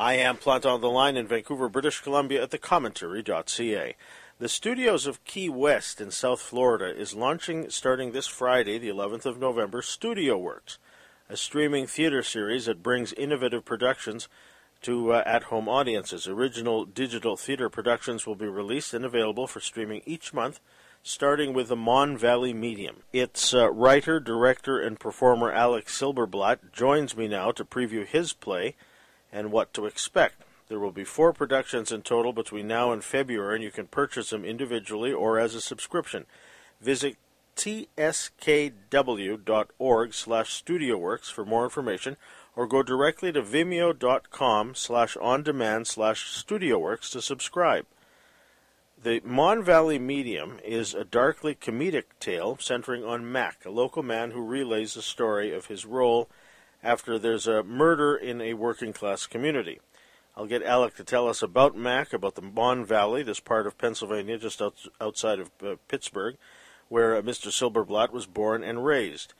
I am Planta on the Line in Vancouver, British Columbia at thecommentary.ca. The studios of Key West in South Florida is launching starting this Friday, the 11th of November, Studio Works, a streaming theater series that brings innovative productions to uh, at home audiences. Original digital theater productions will be released and available for streaming each month, starting with the Mon Valley Medium. Its uh, writer, director, and performer Alec Silberblatt joins me now to preview his play and what to expect. There will be four productions in total between now and February, and you can purchase them individually or as a subscription. Visit tskw.org slash studioworks for more information, or go directly to vimeo.com slash on-demand slash studioworks to subscribe. The Mon Valley Medium is a darkly comedic tale centering on Mack, a local man who relays the story of his role after there's a murder in a working class community. I'll get Alec to tell us about Mack, about the Mon Valley, this part of Pennsylvania just out, outside of uh, Pittsburgh, where uh, Mr. Silberblatt was born and raised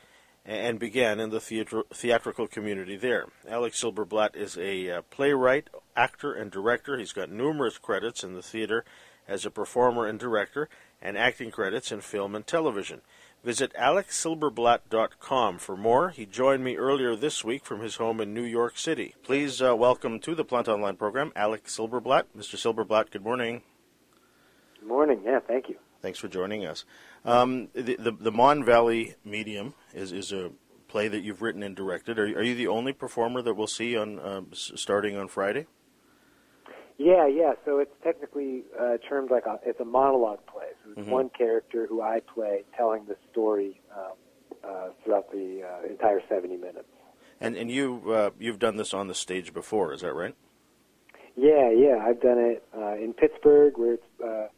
and began in the theatr- theatrical community there. Alec Silberblatt is a uh, playwright, actor, and director. He's got numerous credits in the theater as a performer and director, and acting credits in film and television. Visit alecsilberblatt.com for more. He joined me earlier this week from his home in New York City. Please uh, welcome to the Planta Online program, Alec Silberblatt. Mr. Silberblatt, good morning. Good morning. Yeah, thank you. Thanks for joining us. Um, the, the, the Mon Valley Medium is, is a play that you've written and directed. Are, are you the only performer that we'll see on uh, starting on Friday? Yeah, yeah. So it's technically uh, termed like a, it's a monologue play. Mhm. one character who I play telling the story um, uh, throughout the uh, entire 70 minutes. And and you uh, you've done this on the stage before, is that right? Yeah, yeah. I've done it uh, in Pittsburgh, where it's uh,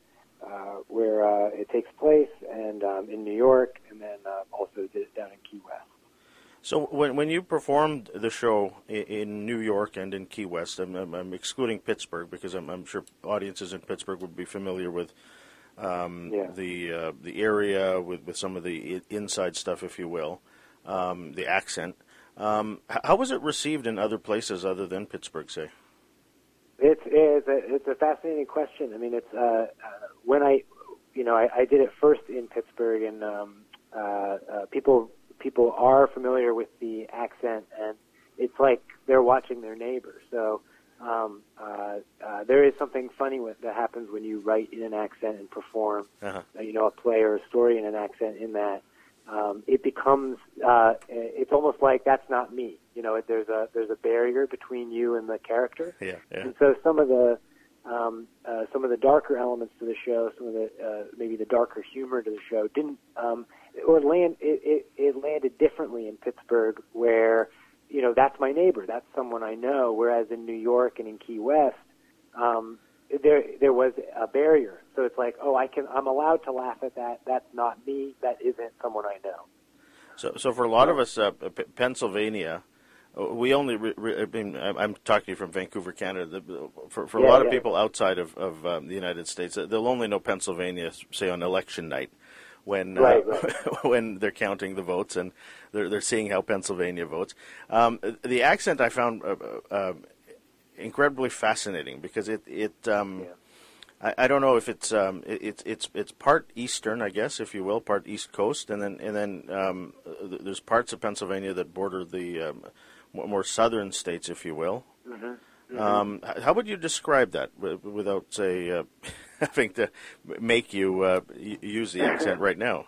uh, where uh, it takes place, and um, in New York, and then uh, also did it down in Key West. So when when you performed the show in, in New York and in Key West, I'm, I'm, I'm excluding Pittsburgh because I'm, I'm sure audiences in Pittsburgh would be familiar with um, Yeah. the uh, the area with, with some of the inside stuff, if you will, um, the accent. Um, how was it received in other places other than Pittsburgh, say? It's it's a, it's a fascinating question. I mean, it's uh, uh, when I, you know, I, I did it first in Pittsburgh, and um, uh, uh, people people are familiar with the accent, and it's like they're watching their neighbor. So um, uh, uh, there is something funny with, that happens when you write in an accent and perform, Uh-huh. uh, you know, a play or a story in an accent. In that, um, it becomes uh, it's almost like that's not me. You know, there's a there's a barrier between you and the character. Yeah, yeah. And so some of the um, uh, some of the darker elements to the show, some of the uh, maybe the darker humor to the show didn't um, or land it, it, it landed differently in Pittsburgh, where you know that's my neighbor, that's someone I know. Whereas in New York and in Key West, um, there there was a barrier. So it's like, oh, I can I'm allowed to laugh at that. That's not me. That isn't someone I know. So, so for a lot of us, uh, P- Pennsylvania, uh, we only. Re- re- I mean, I'm talking to you from Vancouver, Canada. The- For, for a Yeah, lot of people outside of, of um, the United States, uh, they'll only know Pennsylvania, say on election night, when uh, Right, when they're counting the votes and they're they're seeing how Pennsylvania votes. Um, the accent I found uh, uh, incredibly fascinating because it it. Um, Yeah. I, I don't know if it's um, it, it's it's it's part eastern, I guess, if you will, part east coast, and then and then um, there's parts of Pennsylvania that border the um, more more southern states, if you will. Mm-hmm. Um, how would you describe that without, say, uh, having to make you uh, use the accent right now?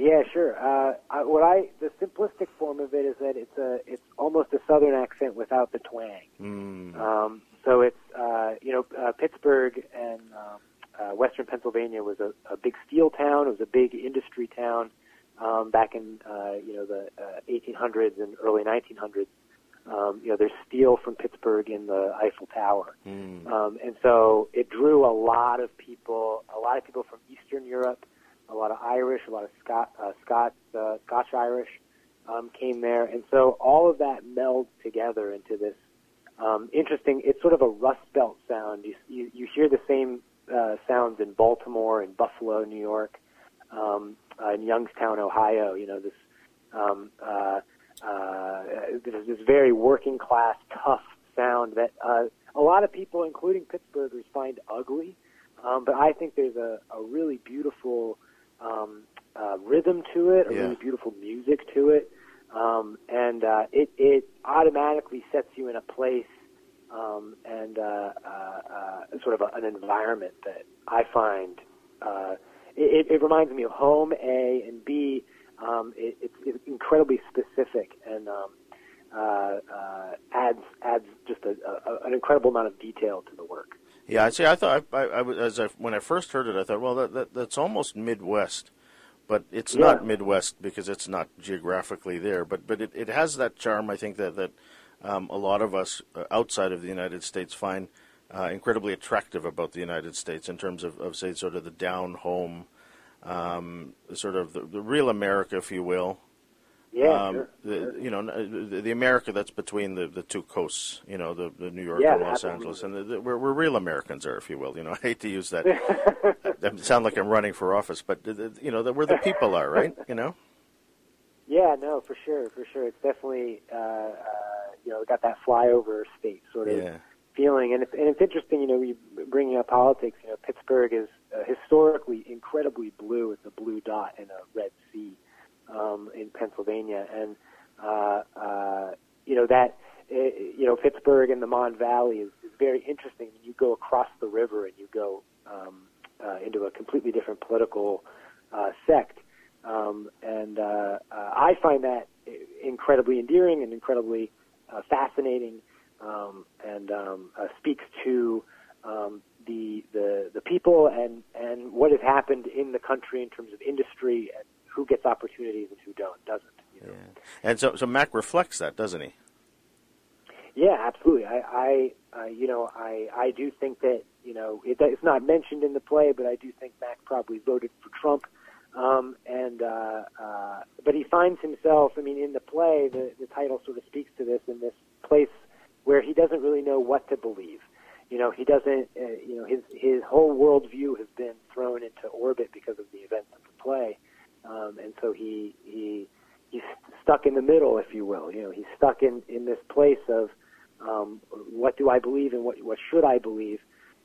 Yeah, sure. Uh, I, what I the simplistic form of it is that it's a it's almost a southern accent without the twang. Mm. Um, so it's uh, you know uh, Pittsburgh and um, uh, Western Pennsylvania was a, a big steel town. It was a big industry town um, back in uh, you know the uh, 1800s and early 1900s. Um, you know, there's steel from Pittsburgh in the Eiffel Tower, Mm. um, and so it drew a lot of people, a lot of people from Eastern Europe, a lot of Irish, a lot of Scot, uh, Scots, uh, Scotch Irish um, came there, and so all of that melds together into this um, interesting. It's sort of a Rust Belt sound. You you, you hear the same uh, sounds in Baltimore and Buffalo, New York, um, uh, in Youngstown, Ohio. You know this. Um, uh, uh, this, this very working class, tough sound that uh, a lot of people, including Pittsburghers, find ugly. Um, but I think there's a, a really beautiful um, uh, rhythm to it, a Yeah. really beautiful music to it, um, and uh, it it automatically sets you in a place um, and uh, uh, uh, sort of a, an environment that I find uh, it, it reminds me of home. A and B, um, it, it's, it's incredibly specific and um, uh, uh, adds adds just a, a, an incredible amount of detail to the work. Yeah, I see. I thought I, I, I was as I, when I first heard it, I thought, well, that, that that's almost Midwest, but it's Yeah. not Midwest because it's not geographically there. But but it, it has that charm. I think that that um, a lot of us uh, outside of the United States find uh, incredibly attractive about the United States in terms of, of say sort of the down home, um, sort of the, the real America, if you will. Yeah, um, sure. the, you know, the, the America that's between the, the two coasts, you know, the, the New York Yeah, and Los absolutely. Angeles, and the, we're, we're real Americans there, if you will. You know, I hate to use that. I sound like I'm running for office, but you know, the, where the people are, right? You know. Yeah, no, for sure, for sure. It's definitely uh, uh, you know got that flyover state sort of Yeah. Feeling, and it's and it's interesting. You know, you bringing up politics. You know, Pittsburgh is uh, historically incredibly blue. It's a blue dot in a red sea um, in Pennsylvania, and uh, uh, you know that uh, you know Pittsburgh and the Mon Valley is, is very interesting. You go across the river and you go um, uh, into a completely different political uh, sect. Um, and uh, uh, I find that incredibly endearing and incredibly uh, fascinating, um, and um, uh, speaks to um, the the the people and and what has happened in the country in terms of industry and who gets opportunities and who don't doesn't. You know? Yeah. And so, so Mack reflects that, doesn't he? Yeah, absolutely. I, I uh, you know, I, I do think that, you know, it, it's not mentioned in the play, but I do think Mack probably voted for Trump. Um, and, uh, uh, but he finds himself, I mean, in the play, the, the title sort of speaks to this, in this place where he doesn't really know what to believe. You know, he doesn't, uh, you know, his, his whole worldview has been thrown into orbit because of the events of the play. Um, and so he, he, he's stuck in the middle, if you will. You know, he's stuck in, in this place of, um, what do I believe and what what should I believe?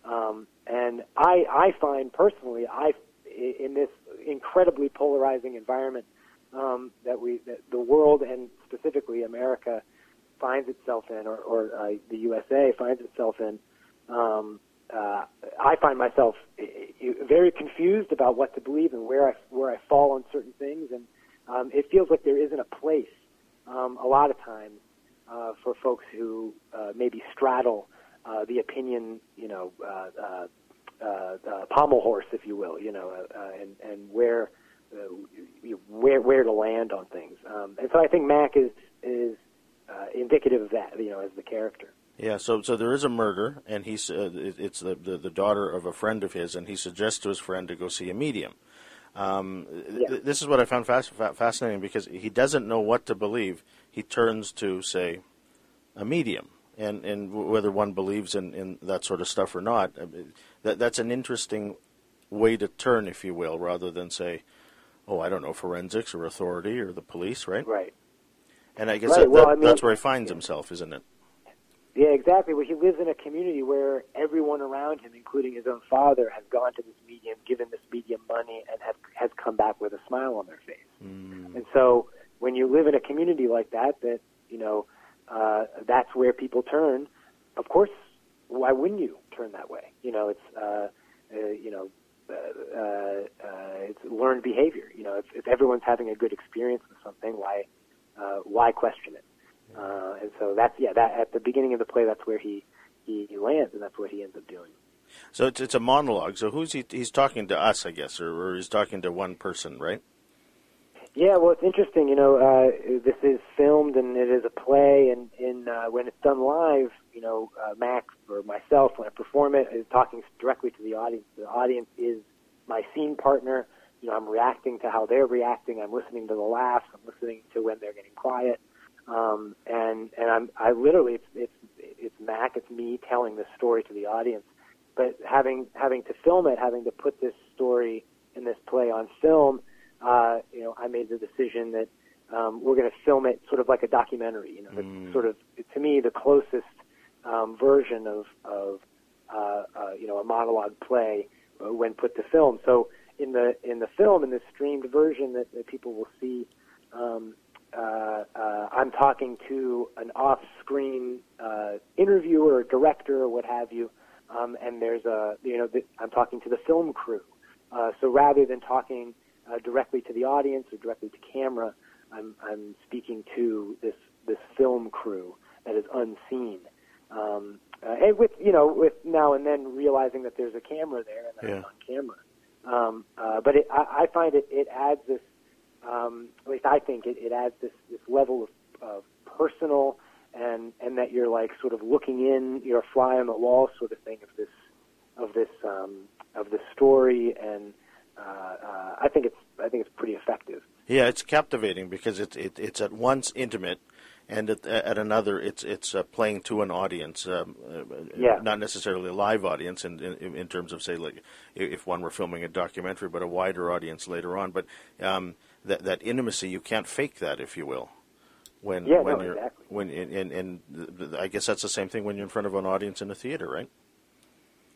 Um, and I I find personally I in this incredibly polarizing environment um, that we that the world and specifically America finds itself in, or, or uh, the USA finds itself in. Um, uh, I find myself uh, very confused about what to believe and where I where I fall on certain things, and um, it feels like there isn't a place um, a lot of times uh, for folks who uh, maybe straddle uh, the opinion, you know, uh, uh, uh, uh, pommel horse, if you will, you know, uh, uh, and and where uh, where where to land on things. Um, and so I think Mack is is uh, indicative of that, you know, as the character. Yeah, so so there is a murder, and he's uh, it's the, the the daughter of a friend of his, and he suggests to his friend to go see a medium. Um, Yeah. th- This is what I found fas- fascinating because he doesn't know what to believe. He turns to say a medium, and and w- whether one believes in, in that sort of stuff or not, uh, that that's an interesting way to turn, if you will, rather than say, oh, I don't know, forensics or authority or the police, right? Right. And I guess Right, that, well, that- I mean- that's where he finds himself, isn't it? Yeah, exactly. Well, he lives in a community where everyone around him, including his own father, has gone to this medium, given this medium money, and have, has come back with a smile on their face. Mm. And so, when you live in a community like that, that you know, uh, that's where people turn. Of course, why wouldn't you turn that way? You know, it's uh, uh, you know, uh, uh, uh, it's learned behavior. You know, if, if everyone's having a good experience with something, why uh, why question it? Uh, and so that's yeah. That at the beginning of the play, that's where he he, he lands, and that's what he ends up doing. So it's it's a monologue. So who's he? He's talking to us, I guess, or, or he's talking to one person, right? Yeah, well, it's interesting. You know, uh, this is filmed and it is a play, and in uh, when it's done live, you know, uh, Mack or myself when I perform it is talking directly to the audience. The audience is my scene partner. You know, I'm reacting to how they're reacting. I'm listening to the laughs. I'm listening to when they're getting quiet. Um, and and I'm I literally it's it's it's Mack. It's me telling this story to the audience. But having having to film it, having to put this story in this play on film uh, you know, I made the decision that um, we're going to film it sort of like a documentary. You know, Mm. sort of to me the closest um, version of of uh, uh, you know a monologue play uh, when put to film. So the in the film in the streamed version that, that people will see. Um, uh, uh, I'm talking to an off-screen uh, interviewer, or director, or what have you, um, and there's a you know the, I'm talking to the film crew. Uh, so rather than talking uh, directly to the audience or directly to camera, I'm I'm speaking to this this film crew that is unseen, um, uh, and with you know with now and then realizing that there's a camera there and that Yeah. I'm on camera. Um, uh, but it, I, I find it it adds this um, at least I think it, it adds this this level of, of personal and and that you're like sort of looking in, you're a fly on the wall sort of thing of this of this um, of this story, and uh, uh, I think it's I think it's pretty effective. Yeah, it's captivating because it's it, it's at once intimate, and at, at another it's it's uh, playing to an audience, um, uh, Yeah. not necessarily a live audience in, in in terms of say like if one were filming a documentary, but a wider audience later on. But um, that that intimacy you can't fake that, if you will. When Yeah, when no, you're exactly. when and, and, and th- th- I guess that's the same thing when you're in front of an audience in a theater, right?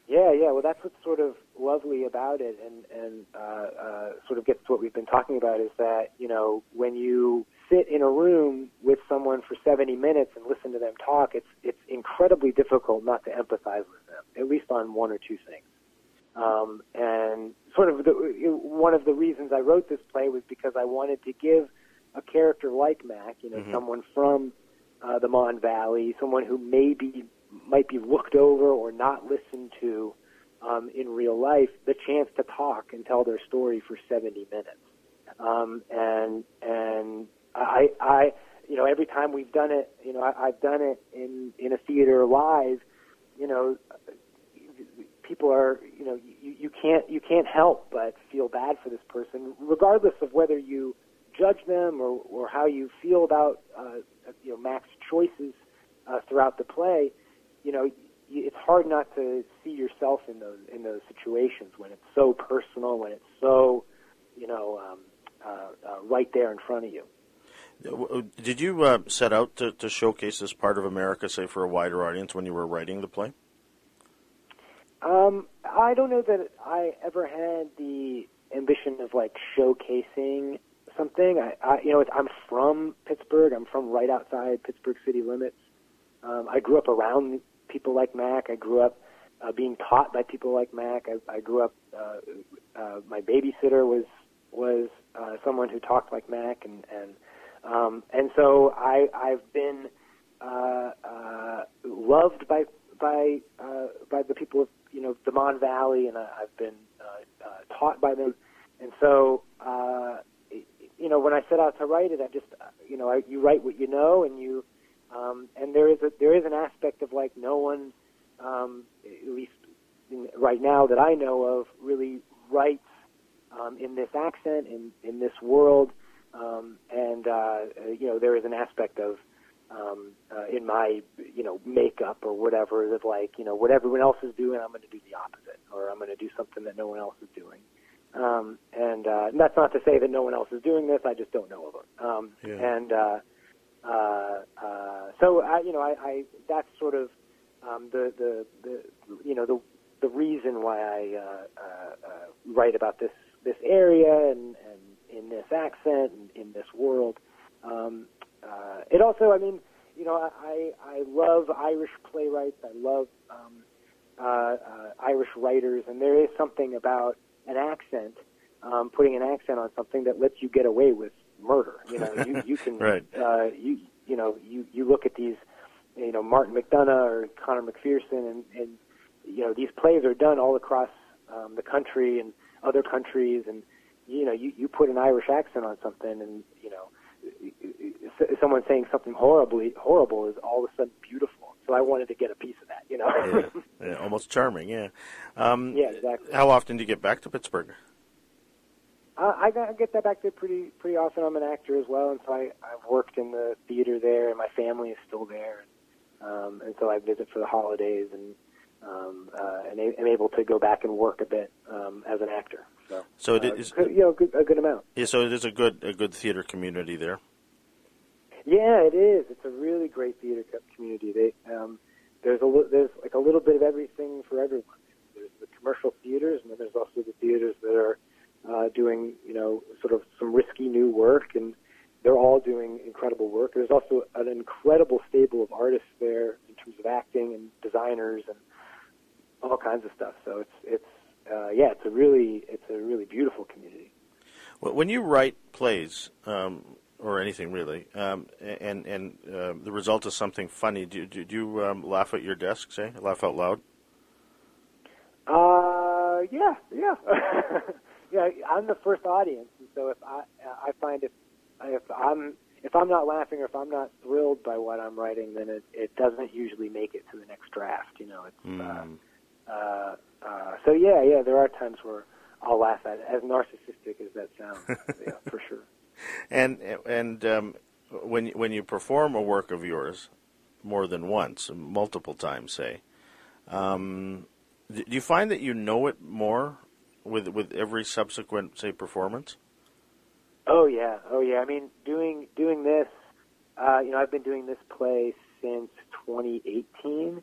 Yeah, yeah. Well, that's what's sort of lovely about it, and and uh, uh, sort of gets to what we've been talking about is that you know when you sit in a room with someone for 70 minutes and listen to them talk, it's it's incredibly difficult not to empathize with them, at least on one or two things. Um, and sort of the, one of the reasons I wrote this play was because I wanted to give a character like Mack, you know, Mhm. someone from uh, the Mon Valley, someone who maybe might be looked over or not listened to um, in real life, the chance to talk and tell their story for 70 minutes. Um, and and I, I, you know, every time we've done it, you know, I, I've done it in in a theater live. You know, people are, you know, you, you can't you can't help but feel bad for this person, regardless of whether you judge them or or how you feel about uh, you know Mack's choices uh, throughout the play. You know, it's hard not to see yourself in those in those situations when it's so personal, when it's so, you know, um, uh, uh, right there in front of you. Uh, Did you uh, set out to, to showcase this part of America, say, for a wider audience when you were writing the play? Um, I don't know that I ever had the ambition of like showcasing something. I, I you know, I'm from Pittsburgh. I'm from right outside Pittsburgh city limits. Um, I grew up around people like Mack. I grew up uh, being taught by people like Mack. I, I grew up. Uh, uh, my babysitter was was uh, someone who talked like Mack, and and um, and so I I've been uh, uh, loved by by uh, by the people of you know the Mon Valley, and I, I've been uh, uh, taught by them, and so uh, you know when I set out to write it, I just you know I, you write what you know, and you um, and there is a there is an aspect of like no one, um, at least in, right now that I know of, really writes um, in this accent in in this world, um, and uh, you know there is an aspect of um, uh, in my you know makeup or whatever that like you know what everyone else is doing, I'm going to do the opposite, or I'm going to do something that no one else is doing. Um, and, uh, and that's not to say that no one else is doing this. I just don't know of it. Um, Yeah. And uh, uh, uh, so I, you know, I, I that's sort of um, the, the the you know the the reason why I uh, uh, uh, write about this this area and, and in this accent and in this world. Um, uh, it also, I mean, you know, I I love Irish playwrights. I love um, uh, uh, Irish writers, and there is something about an accent, um, putting an accent on something that lets you get away with murder. You know, you you can Right. uh, you you know you you look at these, you know, Martin McDonagh or Conor McPherson, and and you know these plays are done all across um, the country and other countries, and you know you you put an Irish accent on something, and you know someone saying something horribly horrible is all of a sudden beautiful. So I wanted to get a piece of that, you know. yeah, yeah, almost charming. Yeah. Um, Yeah, exactly. How often do you get back to Pittsburgh? Uh, I, I get that back there pretty pretty often. I'm an actor as well, and so I, I've worked in the theater there, and my family is still there, and, um, and so I visit for the holidays, and um, uh, and am able to go back and work a bit um, as an actor. So, So it uh, is- you know, good, a good amount. Yeah, so it is a good a good theater community there. Yeah, it is. It's a really great theater community. They, um, there's a there's like a little bit of everything for everyone. There's the commercial theaters, and then there's also the theaters that are uh, doing you know sort of some risky new work, and they're all doing incredible work. There's also an incredible stable of artists there in terms of acting and designers and all kinds of stuff. So it's it's uh, yeah, it's a really it's a really beautiful community. Well, when you write plays um, or anything really, um, and and uh, the result is something funny, do, do, do you um, laugh at your desk? Say, laugh out loud. Uh, yeah, yeah, yeah. I'm the first audience, and so if I I find if if I'm if I'm not laughing or if I'm not thrilled by what I'm writing, then it it doesn't usually make it to the next draft. You know, it's. Mm. Uh, uh, uh, so yeah, yeah, there are times where I'll laugh at it, as narcissistic as that sounds. yeah, for sure. And and um, when when you perform a work of yours more than once, multiple times, say, um, do you find that you know it more with with every subsequent say performance? Oh yeah, oh yeah. I mean, doing doing this, uh, you know, I've been doing this play since 2018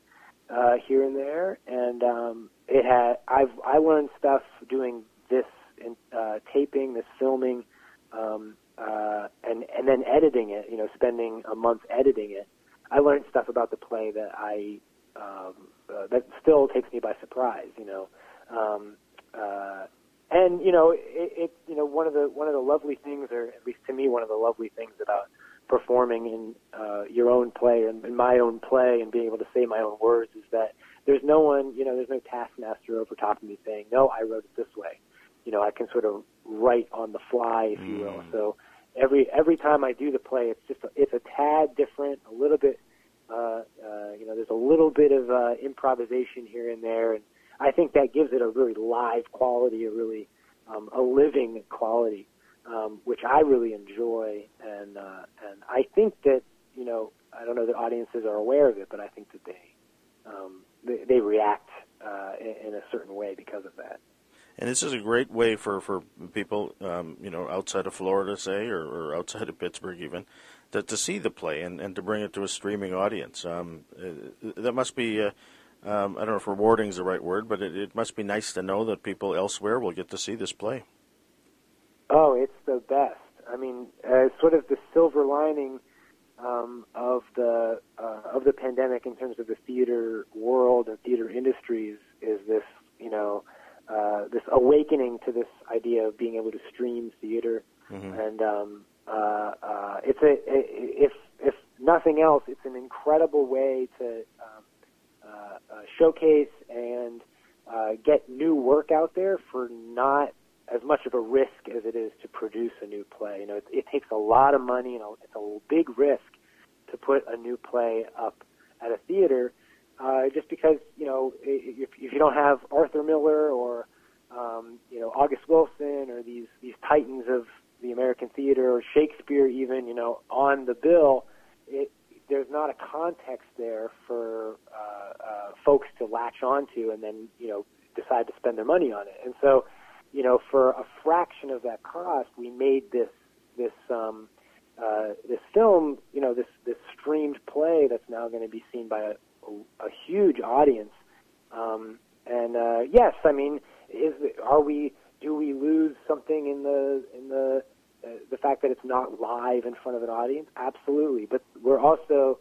uh, here and there, and um, it had I've I learned stuff doing this in, uh, taping, this filming, um, uh, and and then editing it. You know, spending a month editing it. I learned stuff about the play that I um, uh, that still takes me by surprise. You know, um, uh, and you know, it, it you know one of the one of the lovely things, or at least to me, one of the lovely things about performing in uh, your own play and in my own play and being able to say my own words is that there's no one, you know, there's no taskmaster over top of me saying, no, I wrote it this way. You know, I can sort of write on the fly, if you will. Mm. So every every time I do the play, it's just a, it's a tad different, a little bit, uh, uh, you know, there's a little bit of uh, improvisation here and there, and I think that gives it a really live quality, a really um, a living quality um, which I really enjoy, and uh, and I think that you know I don't know that audiences are aware of it, but I think that they um, they, they react uh, in, in a certain way because of that. And this is a great way for for people, um, you know, outside of Florida, say, or, or outside of Pittsburgh, even, to, to see the play and, and to bring it to a streaming audience. Um, uh, that must be, uh, um, I don't know if rewarding is the right word, but it, it must be nice to know that people elsewhere will get to see this play. Oh, it's the best. I mean, uh, sort of the silver lining um, of the uh, of the pandemic in terms of the theater world and theater industries is this, you know, uh, this awakening to this idea of being able to stream theater, mm-hmm. and um, uh, uh, it's a if if nothing else, it's an incredible way to um, uh, uh, showcase and uh, get new work out there for not as much of a risk as it is to produce a new play. You know, it, it takes a lot of money and a, it's a big risk to put a new play up at a theater, uh, just because you know if, if you don't have Arthur Miller or um, you know August Wilson or these these titans of the American theater or Shakespeare even you know on the bill, it, there's not a context there for uh, uh, folks to latch onto and then you know decide to spend their money on it. And so you know, for a fraction of that cost, we made this this um, uh, this film, you know, this this streamed play that's now going to be seen by a, a, a huge audience. Um, and uh, yes, I mean, is are we do we lose something in the in the uh, the fact that it's not live in front of an audience? Absolutely, but we're also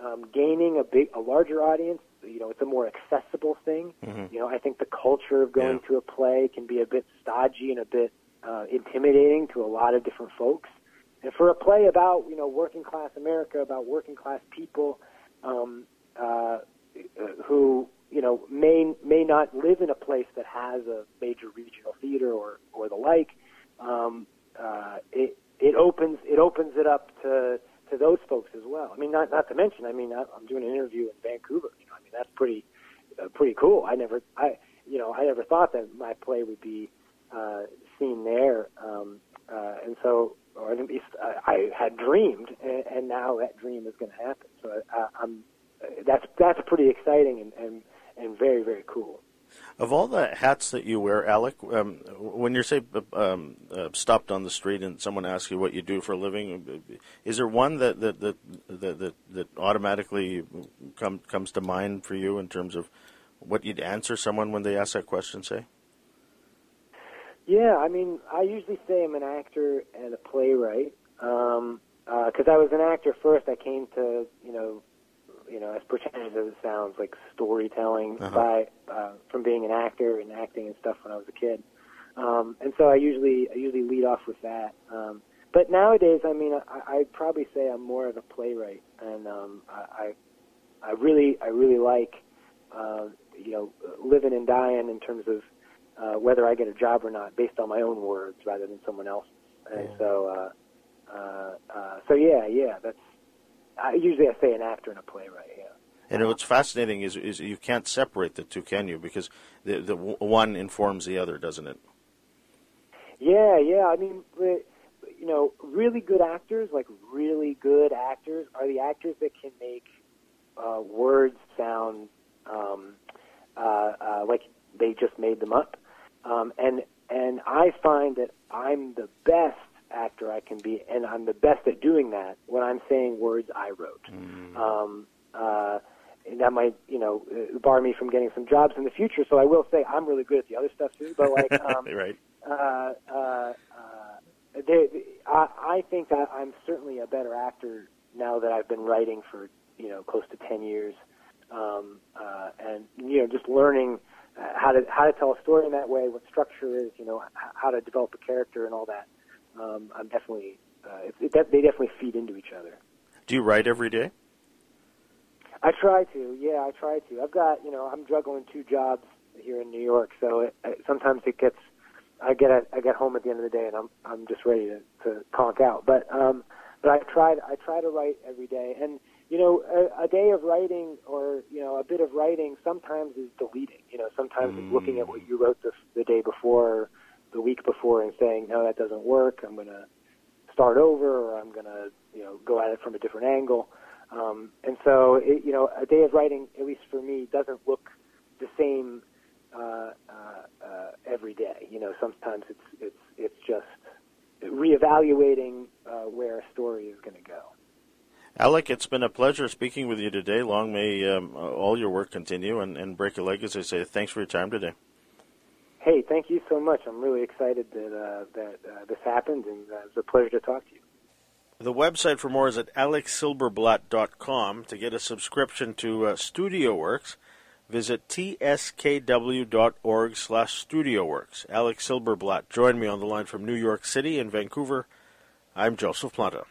um, gaining a big a larger audience you know, it's a more accessible thing. Mm-hmm. You know, I think the culture of going yeah. to a play can be a bit stodgy and a bit uh, intimidating to a lot of different folks. And for a play about, you know, working class America, about working class people um, uh, who, you know, may may not live in a place that has a major regional theater or or the like, um, uh, it it opens it opens it up to to those folks as well. I mean, not not to mention, I mean, I'm doing an interview in Vancouver. I that's pretty uh, pretty cool. I never, I you know, I never thought that my play would be uh, seen there, um, uh, and so, or at least I, I had dreamed, and, and now that dream is going to happen. So I, I'm that's that's pretty exciting and, and and very very cool. Of all the hats that you wear, Alec, um, when you're say um, uh, stopped on the street and someone asks you what you do for a living, is there one that that that that, that, that automatically come, comes to mind for you in terms of what you'd answer someone when they ask that question? Say. Yeah, I mean, I usually say I'm an actor and a playwright. Um, because uh, I was an actor first, I came to you know you know, as pretentious as it sounds, like storytelling uh-huh. by uh, from being an actor and acting and stuff when I was a kid. Um, and so I usually I usually lead off with that. Um, but nowadays, I mean, I, I'd probably say I'm more of a playwright, and um, I, I I really I really like uh, you know living and dying in terms of uh, whether I get a job or not based on my own words rather than someone else's. And yeah. so uh, uh, uh, so yeah yeah that's I, usually I say an actor and a playwright. Yeah. And what's fascinating is is you can't separate the two, can you? Because the the one informs the other, doesn't it? Yeah, yeah. I mean, you know, really good actors, like really good actors, are the actors that can make uh, words sound um, uh, uh, like they just made them up. Um, and and I find that I'm the best actor I can be, and I'm the best at doing that when I'm saying words I wrote. Mm. Um, uh, and that might, you know, uh, bar me from getting some jobs in the future. So I will say I'm really good at the other stuff too. But like, um, right. Uh, uh, uh, they, I, I think that I'm certainly a better actor now that I've been writing for you know close to ten years, um, uh, and you know just learning uh, how to how to tell a story in that way, what structure is, you know, how to develop a character and all that um, I'm definitely uh, it, it, they definitely feed into each other. Do you write every day? I try to. Yeah, I try to. I've got you know I'm juggling two jobs here in New York, so it, it, sometimes it gets. I get at, I get home at the end of the day and I'm I'm just ready to, to conk out. But um, but I tried I try to write every day, and you know a, a day of writing or you know a bit of writing sometimes is deleting. You know sometimes mm. it's looking at what you wrote the the day before the week before and saying, no, that doesn't work. I'm going to start over, or I'm going to, you know, go at it from a different angle. Um, and so, it, you know, a day of writing, at least for me, doesn't look the same uh, uh, uh, every day. You know, sometimes it's it's it's just reevaluating uh, where a story is going to go. Alec, it's been a pleasure speaking with you today. Long may um, all your work continue and, and break a leg, as I say. Thanks for your time today. Hey, thank you so much. I'm really excited that uh, that uh, this happened, and uh, it's a pleasure to talk to you. The website for more is at alecsilberblatt.com. To get a subscription to uh, StudioWorks, visit tskw.org slash StudioWorks. Alec Silberblatt joined me on the line from New York City and Vancouver. I'm Joseph Planta.